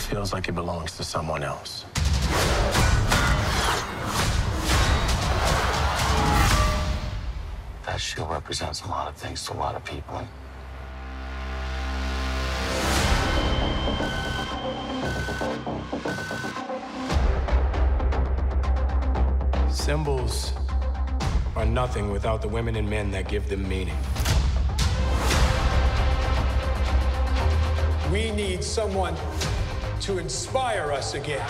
It feels like it belongs to someone else. That shield represents a lot of things to a lot of people. Symbols are nothing without the women and men that give them meaning. We need someone to inspire us again.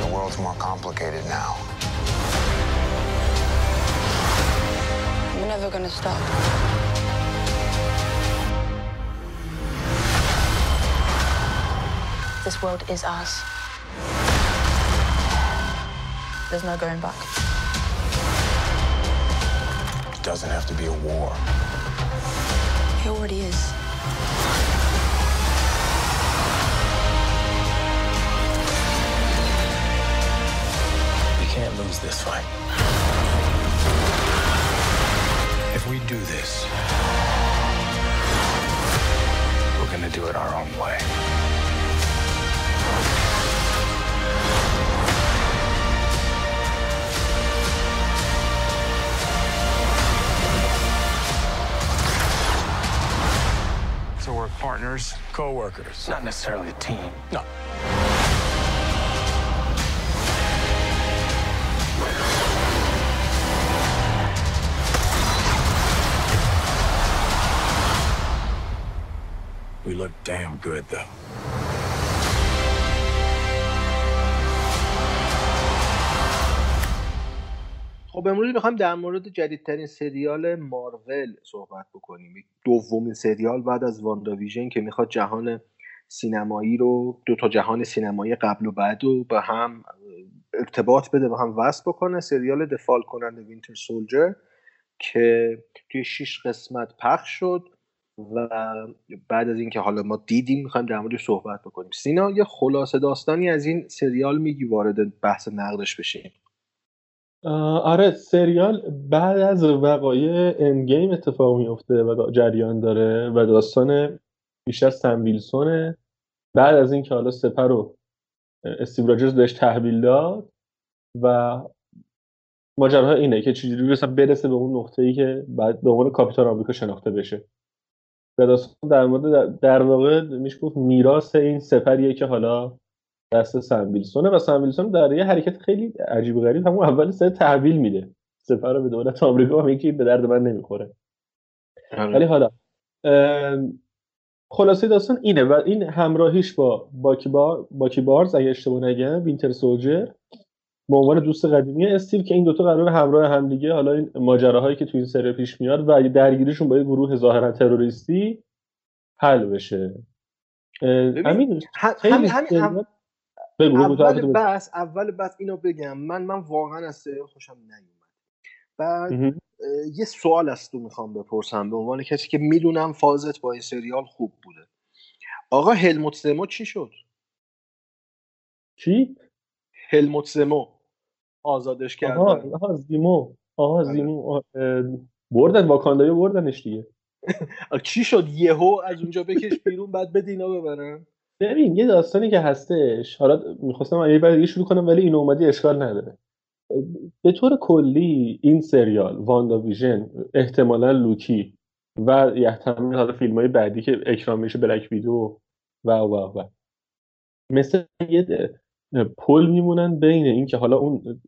The world's more complicated now. We're never gonna stop. This world is ours. There's no going back. It doesn't have to be a war. Already is. We can't lose this fight. If we do this, we're gonna do it our own way. Partners. Co-workers, not necessarily a team. No. We look damn good, though. خب امروز می‌خوایم در مورد جدیدترین سریال مارول صحبت بکنیم. دومین سریال بعد از واندا ویژن که می‌خواد جهان سینمایی رو دو تا جهان سینمایی قبل و بعد رو به هم ارتباط بده به هم وصل بکنه. سریال دفال کننده وینتر سولجر که توی شیش قسمت پخش شد و بعد از اینکه حالا ما دیدیم می‌خوایم در موردش صحبت بکنیم. سینا یه خلاصه داستانی از این سریال میگی وارد بحث نقدش بشیم. آره سریال بعد از وقایع اندگیم اتفاق میفته و جریان داره و داستان بیشتر سم ویلسونه بعد از اینکه حالا سپر رو استیو راجرز بهش تحویل داد و ماجراها اینه که چجوری مثلا برسه به اون نقطه ای که بعد به عنوان کاپیتان آمریکا شناخته بشه. و داستان در مورد در واقع میشه گفت میراث این سپریه که حالا دست سم ویلسونه و سم ویلسون در یه حرکت خیلی عجیب و غریب همون اول سه تحویل میده. سپر رو به دولت آمریکا و میگه به درد من نمی‌خوره. ولی حالا خلاصه داستان اینه و این همراهیش با باکی, با... باکی بارز اگه اشتباه نگم وینتر سولجر. به عنوان دوست قدیمی استیو که این دوتا قرار همراه همدیگه حالا این ماجراهایی که تو این سری پیش میاد و درگیریشون با یه گروه ظاهرا تروریستی حل بشه. همین همین هم بگو اول بس. اول بس اینو بگم. من من واقعا از سریال خوشم نیومد. بعد یه سوال از تو می‌خوام بپرسم به عنوان کسی که می‌دونم فازت با این سریال خوب بوده. آقا هلموت سمو چی شد؟ چی؟ هلموت سمو. آزادش کردن. آها, آها زیمو. آها زیمو بردن واکاندایو بردنش دیگه. چی شد؟ یهو از اونجا بکش بیرون بعد بده اینا ببرن. ببین یه داستانی که هستش. حالا می‌خواستم یه بار دیگه شروع کنم ولی این اومدی اشکال نداره. به طور کلی این سریال واندا ویژن احتمالا لوکی و یحتمل حالا فیلم های بعدی که اکرام میشه بلک ویدو و و و. مثل یه پل میمونن بین این که حالا اون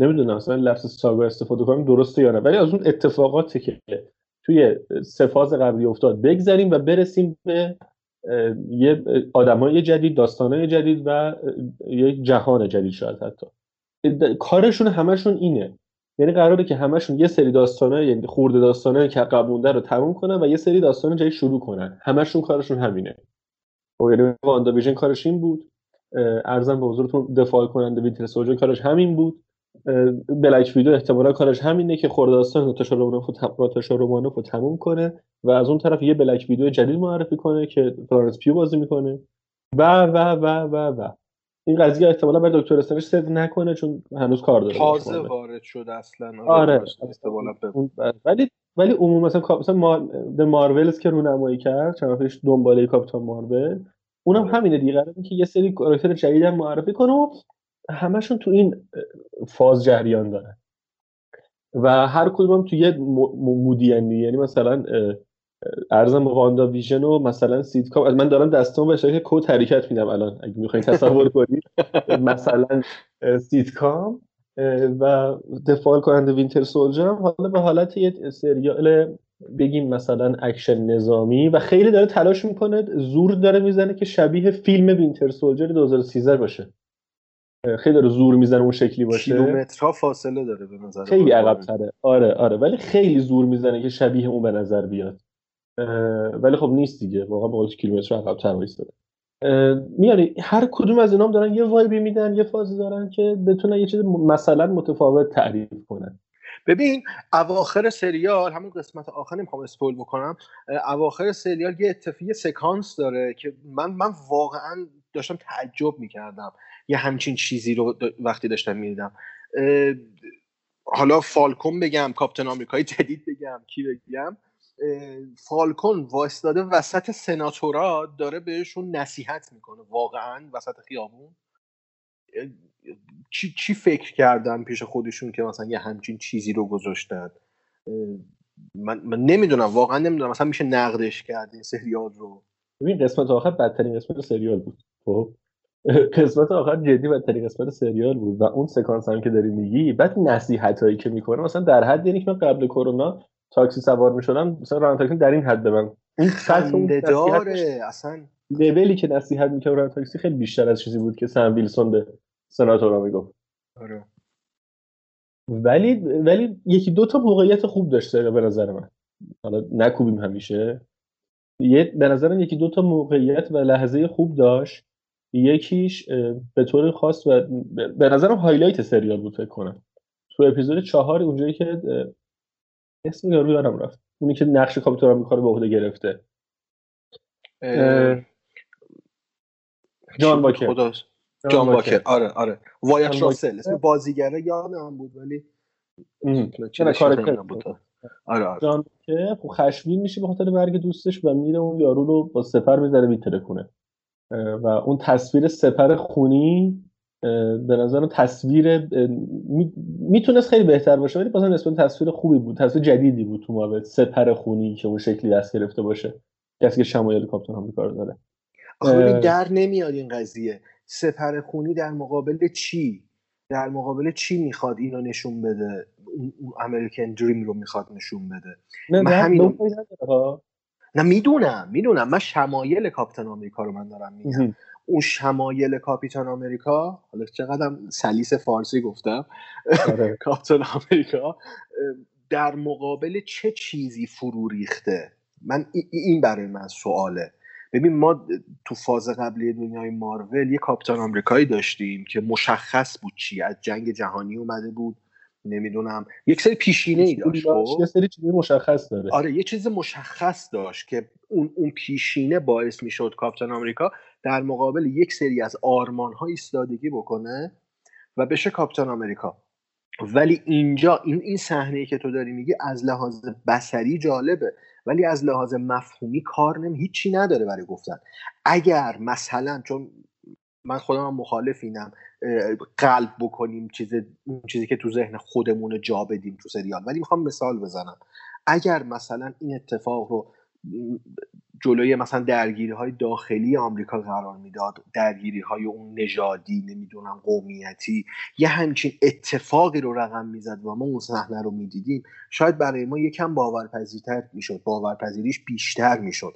نمی‌دونم مثلا لفظ ساگا استفاده کنیم درسته یا نه. ولی از اون اتفاقاتی که توی سفاز قبلی افتاد بگذریم و برسیم به یه آدمای جدید داستانای جدید و یه جهان جدید شاید حتی. کارشون همشون اینه. یعنی قراره که همشون یه سری داستانه یعنی خورده داستانه که قبونده رو تموم کنن و یه سری داستان جدید شروع کنن. همشون کارشون همینه. و یعنی WandaVision کارش این بود. عرضم به حضورتون The Falcon and the Soldier کارش همین بود. Black Widow احتمالا کارش همینه که خورده داستان ناتاشا رومانوف رو تموم کنه و از اون طرف یه Black Widow جدید معرفی کنه که فلورنس پیو بازی می‌کنه. و و و و و. این قضیه احتمالا به دکتر استرنج صدق نکنه چون هنوز کار داره. تازه وارد شده اصلا. آره ولی ولی عموما مثلا مثلا ما... مارولز که رونمایی کرد چند پیش دنباله کاپیتان مارول اونم آره. همینه دیگه. قراره که یه سری کاراکتر جدید هم معرفی کنه و همشون تو این فاز جریان داره و هر کدوم تو یه مودی یعنی مثلا عرضم WandaVision و مثلا سیتکام. من دارم دستم به شکل quote حرکت میدم الان. اگه می‌خواین تصور کنید مثلا سیتکام و The Falcon and the Winter Soldier هم حالا به حالت یه سریال بگیم مثلا اکشن نظامی. و خیلی داره تلاش می‌کنه زور داره می‌زنه که شبیه فیلم Winter Soldier 2013 باشه. خیلی داره زور می‌زنه اون شکلی باشه. کیلومترها فاصله داره به نظر خیلی عقب تره آره آره. ولی خیلی زور می‌زنه که شبیه اون به نظر بیاد. ولی خب نیست دیگه. واقعا با کیلومتر عقب تر وایساده. میاری هر کدوم از اینام دارن یه وایبی میدن یه فازی دارن که بتونن یه چیز مثلا متفاوت تعریف کنن. ببین اواخر سریال همون قسمت آخر نمی‌خوام اسپول بکنم اواخر سریال یه اتفاقی سکانس داره که من من واقعا داشتم تعجب می‌کردم. یه همچین چیزی رو وقتی داشتم می‌دیدم. حالا فالکون بگم کاپتن آمریکایی جدید بگم کی بگم. فالکون وایستاده وسط سناتورا داره بهشون نصیحت می‌کنه. واقعا وسط خیابون. چی, چی فکر کردن پیش خودشون که مثلا یه همچین چیزی رو گذاشتن؟ من, من نمی‌دونم. واقعا نمی‌دونم. مثلا میشه نقدش کرد این سریال رو. ببین قسمت آخر بدترین قسمت سریال بود. خب. قسمت آخر جدی بدترین قسمت سریال بود و اون سکانس هم که داری میگی بعد نصیحت هایی که می‌کنه مثلا در حد یعنی که من قبل کرونا تاکسی سوار می‌شدم مثلا راننده تاکسی در این حد به من. اون خنده داره اصلا. لولی که نصیحت می‌کنه راننده تاکسی خیلی بیشتر از چیزی بود که سم ویلسون به سناتورا می‌گفت. آره. ولی ولی یکی دو تا موقعیت خوب داشته به نظر من. حالا نکوبیم همیشه. یه به نظرم یکی دو تا موقعیت و لحظه خوب داشت. یکیش به طور خاص و به نظرم highlight سریال بود فکر کنم. تو اپیزود چهار اونجایی که اسم یارو یادم رفت. اونی که نقش کاپیتان آمریکا رو به عهده گرفته. جان واکر. جان واکر. آره آره. وایات راسل. اسم بازیگره یادم بود ولی بود. آره آره. جان که خب خشمگین میشه به خاطر مرگ دوستش و میره اون یارو رو با سپر می‌ذاره میتره کنه و اون تصویر سپر خونی به نظر تصویر می‌تونست خیلی بهتر باشه ولی بازم نسبت تصویر خوبی بود. تصویر جدیدی بود تو مابد سپر خونی که اون شکلی دست گرفته باشه. کسی که شمایل کاپتان آمریکا رو داره. آخه در نمیاد این قضیه. سپر خونی در مقابل چی؟ در مقابل چی می‌خواد اینو نشون بده؟ اون امریکن دریم رو می‌خواد نشون بده؟ نه من همین نه می‌دونم می‌دونم. من شمایل کاپیتان آمریکا رو من دارم میگم. اون شمایل کاپیتان آمریکا حالا چقدر سلیس فارسی گفتم. آره. کاپیتان آمریکا در مقابل چه چیزی فرو ریخته؟ من این برای من سواله. ببین ما تو فاز قبلی دنیای مارول یه کاپیتان آمریکایی داشتیم که مشخص بود چی از جنگ جهانی اومده بود. نمی‌دونم. یک سری پیشینه ای داشت خب؟ یه سری چیزی مشخص داره. آره یه چیز مشخص داشت که اون اون پیشینه باعث می‌شد کاپیتان آمریکا در مقابل یک سری از آرمان ها ایستادگی بکنه و بشه کاپیتان آمریکا. ولی اینجا این این صحنه که تو داری میگی از لحاظ بسری جالبه ولی از لحاظ مفهومی کار نمی هیچی نداره برای گفتن. اگر مثلا چون من خودم هم مخالف اینم قلب بکنیم چیز اون چیزی که تو ذهن خودمون جا بدیم تو سریال. ولی می‌خوام مثال بزنم. اگر مثلا این اتفاق رو جلوی مثلا درگیری های داخلی آمریکا قرار می‌داد درگیری های اون نژادی نمی‌دونم قومیتی یه همچین اتفاقی رو رقم می‌زد و ما اون صحنه رو می‌دیدیم شاید برای ما یکم باورپذیرتر می‌شد. باورپذیریش بیشتر می‌شد.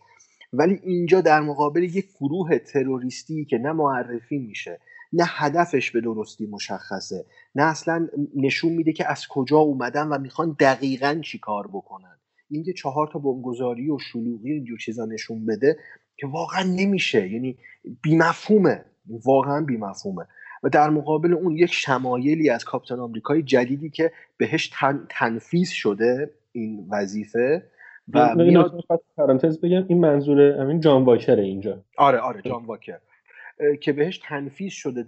ولی اینجا در مقابل یک گروه تروریستی که نه معرفی میشه نه هدفش به درستی مشخصه نه اصلا نشون میده که از کجا اومدن و می‌خوان دقیقا چی کار بکنن. این چهار تا بمبگذاری و شلوغی اینجور چیزا نشون بده که واقعا نمیشه. یعنی بیمفهومه. واقعا بیمفهومه. و در مقابل اون یک شمایلی از کاپیتان آمریکای جدیدی که بهش تن، تنفیز شده این وظیفه و میاد پرانتز بگم این منظور همین جان واکر اینجا. آره آره جان واکر. که بهش تنفیز شده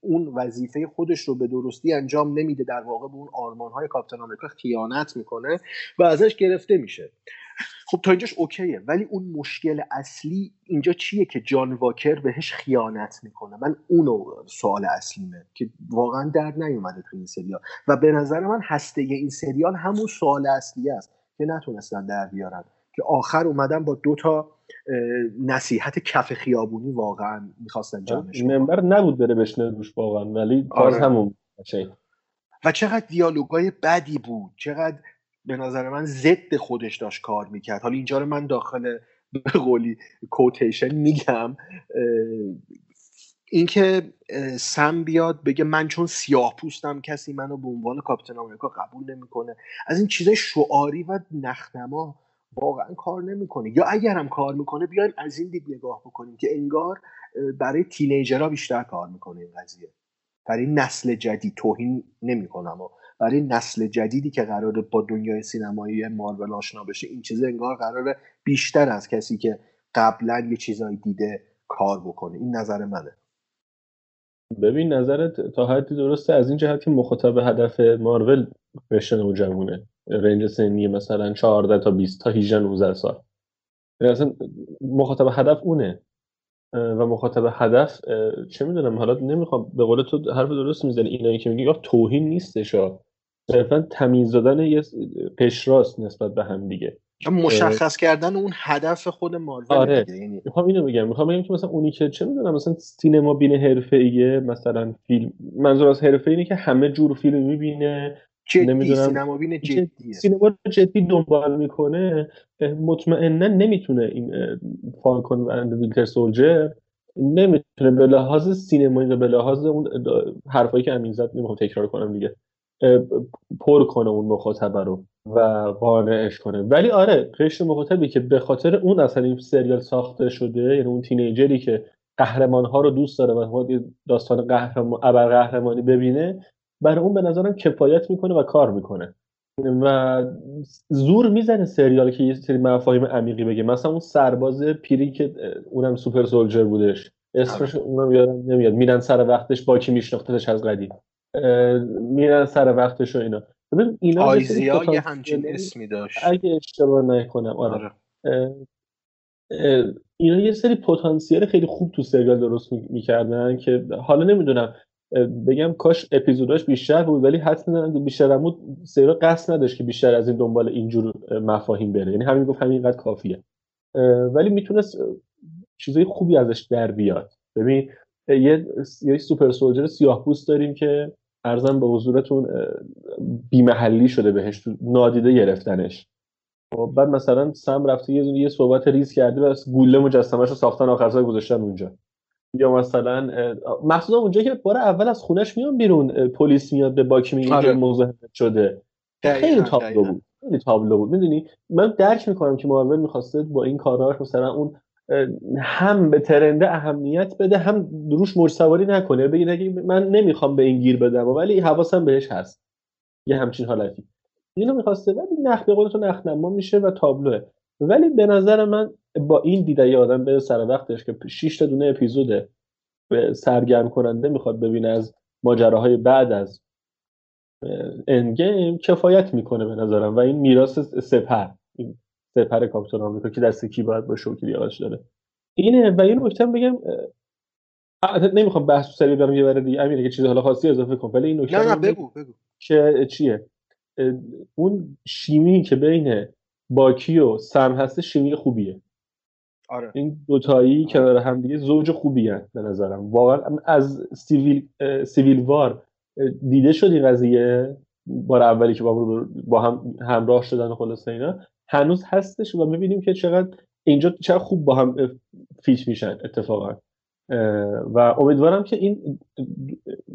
اون وظیفه خودش رو به درستی انجام نمیده در واقع به اون آرمان های کاپیتان آمریکا خیانت می‌کنه و ازش گرفته میشه. خب تا اینجاش اوکیه ولی اون مشکل اصلی اینجا چیه که جان واکر بهش خیانت می‌کنه؟ من اونو سوال اصلیمه که واقعا در نیومده تو این سریال. و به نظر من هسته این سریال همون سوال اصلی است. که نتونستن در بیارن. که آخر اومدن با دو تا نصیحت کف خیابونی واقعا می‌خواستن جمعش منبر نبود بره بشنه روش واقعا ولی باز آره. همون و چقدر دیالوگای بدی بود. چقدر به نظر من ضد خودش داشت کار می‌کرد. حالا اینجا رو من داخل به قولی کوتیشن میگم. اینکه سم بیاد بگه من چون سیاه پوستم کسی منو به عنوان کاپیتان آمریکا قبول نمی‌کنه. از این چیزای شعاری و نخنما واقعا کار نمی‌کنه. یا اگرم کار می‌کنه بیایم از این دید نگاه بکنیم که انگار برای تینیجرها بیشتر کار می‌کنه این قضیه. برای نسل جدید توهین نمی‌کنم و برای نسل جدیدی که قراره با دنیای سینمایی مارول آشنا بشه این چیز انگار قراره بیشتر از کسی که قبلا یه چیزایی دیده کار بکنه. این نظر منه. ببین نظرت تا حدی درسته از این جهت که مخاطب هدف مارول رشته نوجوانه رنج سنی مثلا 14 تا 20 تا 18 19 سال. یعنی اصلا مخاطب هدف اونه. و مخاطب هدف چه می‌دونم حالا نمی‌خوام به قول تو حرف درست می‌زنی. اینایی که میگی توهین نیستش صرفا تمیز دادن یه قشراست نسبت به هم دیگه. مشخص کردن اون هدف خود مارول آره. دیگه. یعنی می‌خوام اینو بگم. می‌خوام بگم که مثلا اونی که چه می‌دونم؟ مثلا سینما بین حرفه‌ایه مثلا فیلم. منظور از حرفه اینه که همه جور فیلم می‌بینه. جدی نمی‌دونم. سینما بین جدیه. سینما جدی دنبال می‌کنه. مطمئنا نمی‌تونه این Falcon و Winter Soldier نمی‌تونه به لحاظ سینمایی و به لحاظ اون حرفایی که امین زد نمی‌خوام تکرار کنم دیگه. پر کنه اون مخاطبه رو. و قانعش کنه. ولی آره قشر مخاطبی که به خاطر اون اصلا این سریال ساخته شده یعنی اون تینیجری که قهرمان ها رو دوست داره و داستان قهرمان ابر قهرمانی ببینه برای اون به نظرم کفایت می‌کنه و کار می‌کنه. و زور می‌زنه سریال که یه سری مفاهیم عمیقی بگه. مثلا اون سرباز پیری که اونم سوپر سولجر بودش. اسمش آره. اونم یادم نمیاد. میرن سر وقتش با کی میشناختش از قدیم. میرن سر وقتش و اینا. ببین اینا آیزیا یه همچین اسمی داشت. اگه اشتباه نکنم آره, آره. اینا یه سری پتانسیل خیلی خوب تو سریال درست می‌کردن که حالا نمی‌دونم بگم کاش اپیزوداش بیشتر بود ولی حد می‌زنم که بیشتر بود. سریال قصد نداشت که بیشتر از این دنبال اینجور مفاهیم بره. یعنی همین گفت همینقدر کافیه. ولی می‌تونست چیزای خوبی ازش در بیاد. ببین یه یه super soldier سیاه پوست داریم که عرضم به حضورتون بیمحلی شده بهش نادیده گرفتنش. خب، بعد مثلا سم رفته یه یه صحبت ریز کرده و گوله مجسمهش رو ساختن آخر گذاشتن اونجا. یا مثلا مخصوصا اونجا که بار اول از خونش میان بیرون پلیس میاد به باکی میگه آره. مزاحمت شده. خیلی تابلو بود. خیلی تابلو بود. می‌دونی؟ من درک می‌کنم که مارول می‌خواسته با این کاراش مثلا اون هم به ترنده اهمیت بده هم روش موج سواری نکنه بگه من نمی‌خوام به این گیر بدم ولی حواسم بهش هست. یه همچین حالتی. اینو می‌خواسته ولی نخ به قول نخنما میشه و تابلوه. ولی به نظر من با این دیده یه آدم به سر وقتش که 6 تا دونه اپیزوده به سرگرم کننده می‌خواد ببینه از ماجراهای بعد از اندگیم کفایت می‌کنه به نظرم. و این میراث سپر. سپر کاپیتان آمریکا که دست کی باید باشه و کی داره. اینه و این نکته بگم نمی‌خوام بحث سری برم یه بره دیگه. امیره که چیز حالا خاصی اضافه کنم ولی این نکته نه نه بگو بگو. که چیه؟ اون شیمی که بین باکی و سم هسته شیمی خوبیه. آره. این دوتایی آره. کنار هم دیگه زوج خوبی هست به نظرم. واقعا از سیویل سیویل وار دیده شد این قضیه. بار اولی که با, با هم همراه شدن خلاص اینا. هنوز هستش و ببینیم که چقدر اینجا چقدر خوب با هم فیچ میشن اتفاقا. و امیدوارم که این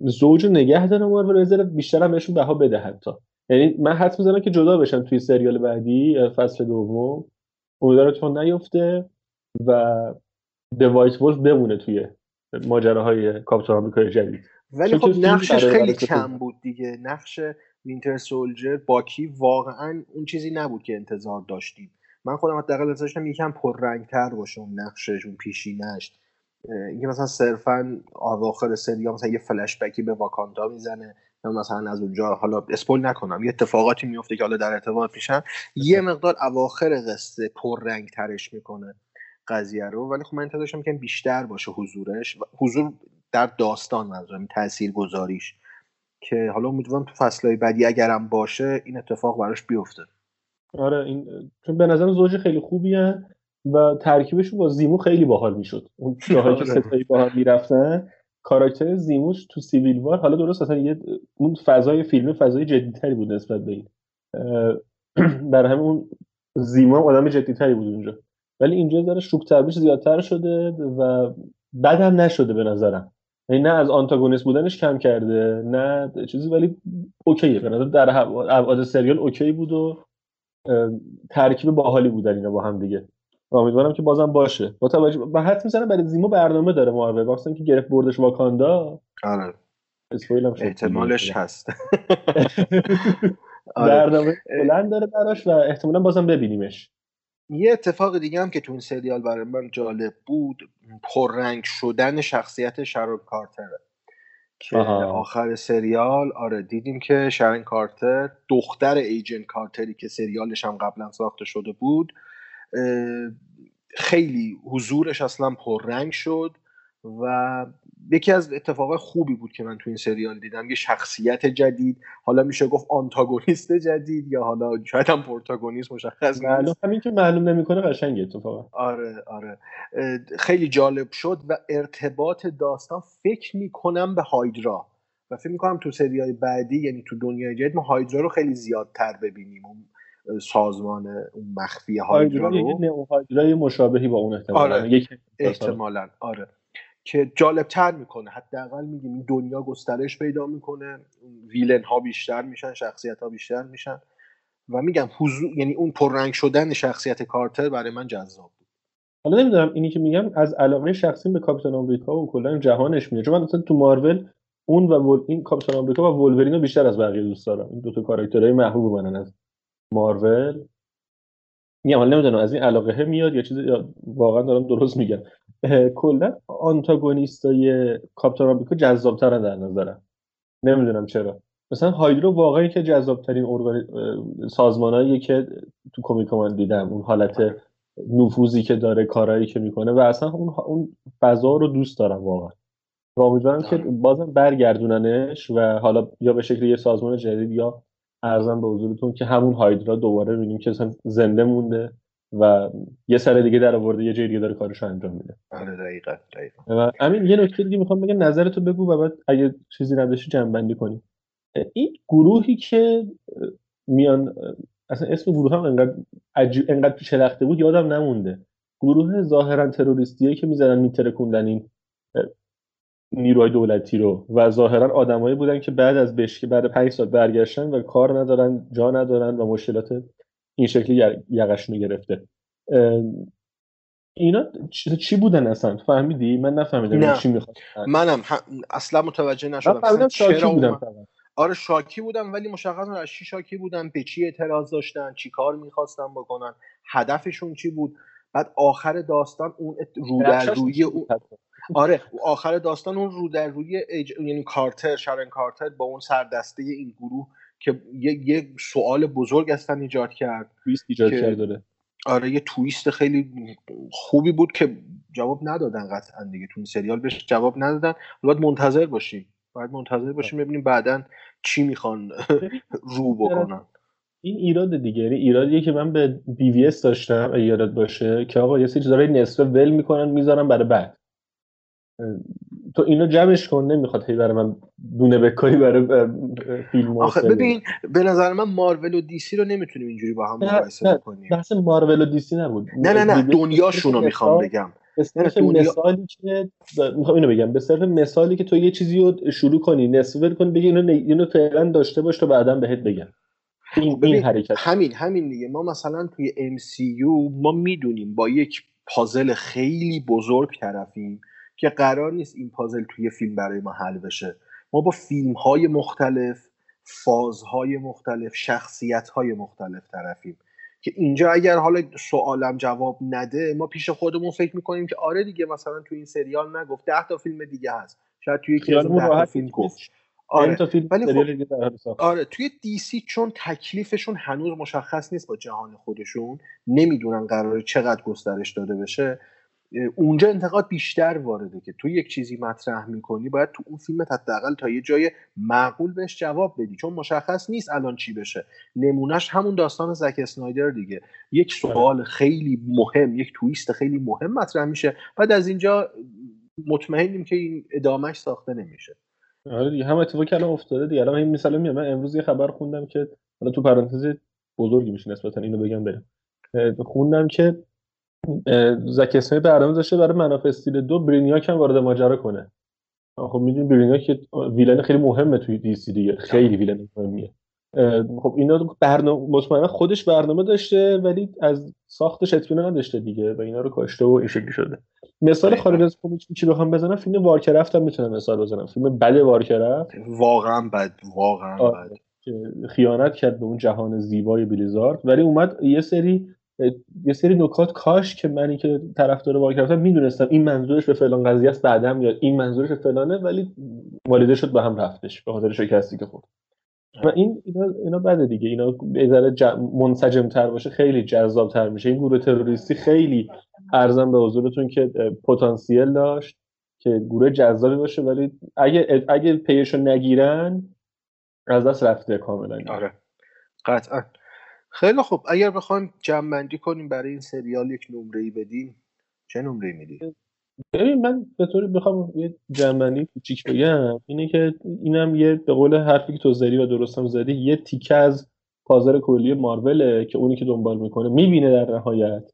زوج نگه داره و بیشتر هم بهشون بها بده حتی یعنی من حد می‌زنم که جدا بشن توی سریال بعدی فصل دوم. امیدوارم نیفته و The White Wolf بمونه توی ماجراهای کاپیتان آمریکای جدید. ولی خب نقشش خیلی کم بود دیگه. نقش Winter Soldier باکی واقعا اون چیزی نبود که انتظار داشتیم. من خودم حداقل داشتم یکم پررنگتر باشه اون نقشش اون پیشینش اینکه مثلا صرفا اواخر سری مثلا یه فلش بکی به واکاندا می‌زنه یا مثلا از اونجا حالا spoil نکنم یه اتفاقاتی میفته که حالا در ارتباط میشن یه مقدار اواخر قصه پر رنگ ترش می‌کنه قضیه رو. ولی خب من انتظارشم که بیشتر باشه حضورش حضور در داستان منظورم تاثیر گذاریش که حالا امیدوارم تو فصلهای بعدی اگرم باشه این اتفاق براش بیفته. آره این چون به نظر زوج خیلی خوبی هن و ترکیبشون با زیمو خیلی باحال می‌شد. اون جاهایی که آره. ستایی باحال می‌رفتن کاراکتر زیموش تو سیویل وار حالا درست اصلا یه اون فضای فیلم فضای جدیتری بود نسبت به این. اه، برای همین اون زیمو هم آدم جدیتری بود اونجا. ولی اینجا ذره شوک زیادتر شده و بد هم نشده به نظرم. نه از آنتاگونیست بودنش کم کرده نه چیزی ولی اوکیه. به نظر در ابعاد سریال اوکی بود و ترکیب باحالی بودن اینا با هم دیگه. امیدوارم که بازم باشه. با توجه و حد می‌زنم برای زیمو برنامه داره مارول واسه اینکه گرفت بردش واکاندا. آره. اسپویل هم شد احتمالش هست. آره. برنامه بلند داره براش و احتمالا بازم ببینیمش. یه اتفاق دیگه هم که تو این سریال برای من جالب بود پررنگ شدن شخصیت شارون کارتره که. آخر سریال آره دیدیم که شارون کارتر دختر ایجنت کارتری که سریالش هم قبلا ساخته شده بود خیلی حضورش اصلا پررنگ شد و یکی از اتفاقای خوبی بود که من تو این سریال دیدم یه شخصیت جدید حالا میشه گفت آنتاگونیست جدید یا حالا شاید هم پروتاگونیست مشخص نیست. همین که معلوم نمی‌کنه قشنگه اتفاقا. آره آره. خیلی جالب شد و ارتباط داستان فکر می‌کنم به هایدرا. و فکر می‌کنم تو سریال بعدی یعنی تو دنیای جدید ما هایدرا رو خیلی زیادتر ببینیم. اون سازمان اون مخفی هایدرا هایدرا یه رو نئو هایدرای مشابهی با اون احتمالاً. آره. یک احتمالا. آره. که جالب تر می‌کنه. حداقل میگیم این دنیا گسترش پیدا می‌کنه. ویلن ها بیشتر میشن شخصیت ها بیشتر میشن. و میگم حضور یعنی اون پررنگ شدن شخصیت کارتر برای من جذاب بود. حالا نمی‌دونم اینی که میگم از علاقه شخصی به کاپیتان آمریکا و کلا جهانش میاد. چون من مثلا تو مارول اون و ول... این کاپیتان آمریکا و ولورین رو بیشتر از بقیه دوست دارم. این دو تا کاراکترهای محبوب منن از مارول. میگم حالا نمی‌دونم از این علاقه میاد یا چیزی یا واقعا دارم درست میگم. کلا آنتاگونیستای کاپیتان آمریکا جذابترن در نظرم. نمی‌دونم چرا. مثلا هایدرو واقعا که جذابترین ارگان سازمانهایی که تو کمیک من دیدم. اون حالت نفوذی که داره کارهایی که می‌کنه و اصلا اون اون فضا رو دوست دارم واقعا. و امیدوارم که بازم برگردوننش و حالا یا به شکل یه سازمان جدید یا ارزم به حضورتون که همون هایدرا دوباره ببینیم که مثلا زنده مونده و یه سر دیگه در آورده یه جای دیگه داره کارش انجام میده. آره دقیقا دقیقا. همین یه نکته دیگه می‌خوام بگم نظرتو بگو و بعد اگه چیزی نداشتی جمع بندی کنیم این گروهی که میان اصلا اسم گروه هم انقدر عجیب انقدر پیچلخته بود یادم نمونده. گروه ظاهرا تروریستیه که می‌زدن میترکوندن این نیروهای دولتی رو. و ظاهرا آدمایی بودن که بعد از بشکه بعد پنج سال برگشتن و کار ندارن جا ندارن و مشکلات این شکلی یر- یقشونو گرفته. اینا چی بودن اصلا؟ فهمیدی؟ من نفهمیدم نه. چی می‌خواد. منم هم- اصلا متوجه نشدم. چرا بودم اومد- آره شاکی بودم ولی مشخص نبود از چی شاکی بودن به چی اعتراض داشتن؟ چی کار می‌خواستن بکنن؟ هدفشون چی بود؟ بعد آخر داستان اون ات- رو در روی اون؟ آره آخر داستان اون رو در روی ایج... یعنی کارتر شارن کارتر با اون سردسته این گروه که یه, یه سوال بزرگ اصلا ایجاد کرد تویست ایجاد کرد داره آره یه تویست خیلی خوبی بود که جواب ندادن قطعا دیگه تو این سریال بهش جواب ندادن. باید منتظر باشیم باید منتظر باشیم ببینیم بعدا چی می‌خوان رو بکنن. این ایراد دیگه یعنی ایرادیه که من به بی وی اس داشتم یادت باشه که آقا یه سری چیزا نصفه ول می‌کنن می‌ذارن برای بعد. تو اینو جمعش کن نمی‌خواد هی برای من دونه بکاری برای فیلم آخه. ببین به نظر من مارول و دی سی رو نمی‌تونیم اینجوری با هم مقایسه نه، بکنیم. بحث مارول و دیسی نبود. نه نه نه دنیاشون رو می‌خوام بگم. به صرف نه، دنیا- مثالی که می‌خوام اینو بگم. به صرف مثالی که تو یه چیزی رو شروع کنی نصف کنی بگی اینو اینو فعلا داشته باش تا بعدا بهت بگم. این این ببین حرکت. همین همین دیگه. ما مثلا توی MCU ما می‌دونیم با یک پازل خیلی بزرگ طرفیم. که قرار نیست این پازل توی فیلم برای ما حل بشه ما با فیلم های مختلف فازهای مختلف شخصیت های مختلف طرفیم که اینجا اگر حالا سوالم جواب نده ما پیش خودمون فکر می‌کنیم که آره دیگه مثلا تو این سریال نگفت ده تا فیلم دیگه هست شاید توی یکی از ده فیلم. گفت آره. آره تا فیلم ولی خب-. آره توی دی سی چون تکلیفشون هنوز مشخص نیست با جهان خودشون نمی‌دونن قراره چقدر گسترش داده بشه اونجا انتقاد بیشتر وارده که تو یک چیزی مطرح می‌کنی باید تو اون فیلمت حداقل تا یه جای معقول بهش جواب بدی. چون مشخص نیست الان چی بشه. نمونهش همون داستان زک اسنایدر دیگه. یک سوال خیلی مهم یک تویست خیلی مهم مطرح میشه. بعد از اینجا مطمئنیم که این ادامهش ساخته نمیشه. آره دیگه هم اتفاقی الان افتاده دیگه. الان این مثلا میاد من امروز یه خبر خوندم که حالا تو پرانتز بزرگی میشه نسبتا اینو بگم بریم. خوندم که اه، زک اسنایدر برنامه داشته برای منافع استیل دو برینیاک هم وارد ماجرا کنه. خب می‌دونی برینیاک که ویلن خیلی مهمه توی دی سی دیگه. خیلی ویلن مهمیه. خب اینا برنامه مطمئنا خودش برنامه داشته ولی از ساختش اطمینان نداشته دیگه و اینا رو کاشته و این شکلی شده. مثال. خارج از کمیک چی بخوام بزنم؟ فیلم وارکرافت هم می‌تونم مثال بزنم. فیلم بد وارکرافت واقعا بد واقعا. بد. خیانت کرد به اون جهان زیبای بلیزارد. ولی اومد یه سری یه سری نکات کاش که منی که طرفدار وارکرافتم می‌دونستم این منظورش به فلان قضیه است بعدم میاد این منظورش به فلانه ولی والیده شد به هم رفتش به خاطر شکستی که خورد. و این اینا اینا بده دیگه. اینا به ذره. منسجم تر باشه خیلی جذاب تر میشه. این گروه تروریستی خیلی ارزم به حضورتون که پتانسیل داشت که گروه جذابی باشه ولی اگه اگه پیشو نگیرن از دست رفته کاملا. آره. قطعا. خیلی خوب. اگر بخوایم جمع کنیم برای این سریال یک نمره ای بدیم چه نمره ای میدی؟ ببین من به طوری بخوام یه جنبندی کوچیک بگم اینه که اینم یه به قول حرفی که تو زدی و درستم زدی یه تیکه از پازر کلی ماروله که اونی که دنبال می‌کنه می‌بینه در نهایت.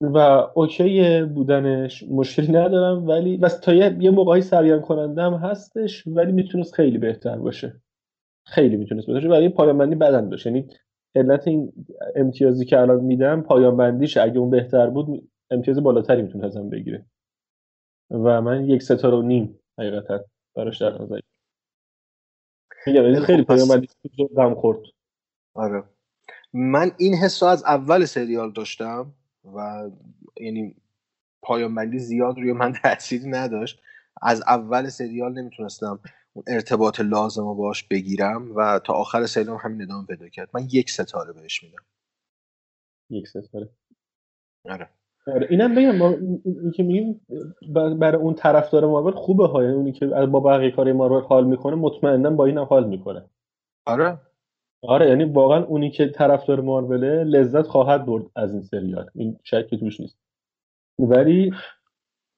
و اوکی بودنش مشکلی ندارم ولی و تا یه, موقعی سرگرم کننده هم هستش ولی می‌تونست خیلی بهتر باشه. خیلی می‌تونست باشه برای پایان بندی بدن داشت. یعنی علت این امتیازی که الان میدم پایان بندیش اگه اون بهتر بود امتیاز بالاتری می‌تونه ازم بگیره. و من یک ستاره و نیم حقیقتا براش در نظر میگم یعنی خیلی پایان بندی غم خورد. آره. من این حس از اول سریال داشتم و یعنی پایان بندی زیاد روی من تأثیری نداشت. از اول سریال نمی‌تونستم ارتباط لازم رو باش بگیرم و تا آخر سریال همین ادامه پیدا کرد. من یک ستاره بهش میدم. یک ستاره. آره. آره اینم بگم با این که میگیم برای اون طرفدار مارول خوبه ها یعنی اونی که با بقیه کار مارول حال می‌کنه مطمئنا با این هم حال می‌کنه. آره. آره یعنی واقعا اونی که طرفدار ماروله لذت خواهد برد از این سریال. این شکی توش نیست. ولی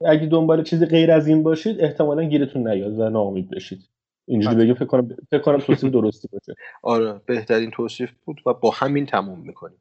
اگه دنبال چیزی غیر از این باشید احتمالا گیرتون نیاد و ناامید بشید. اینجوری. بگم فکر کنم فکر کنم توصیف درستی باشه. آره بهترین توصیف بود و با همین تموم می‌کنیم.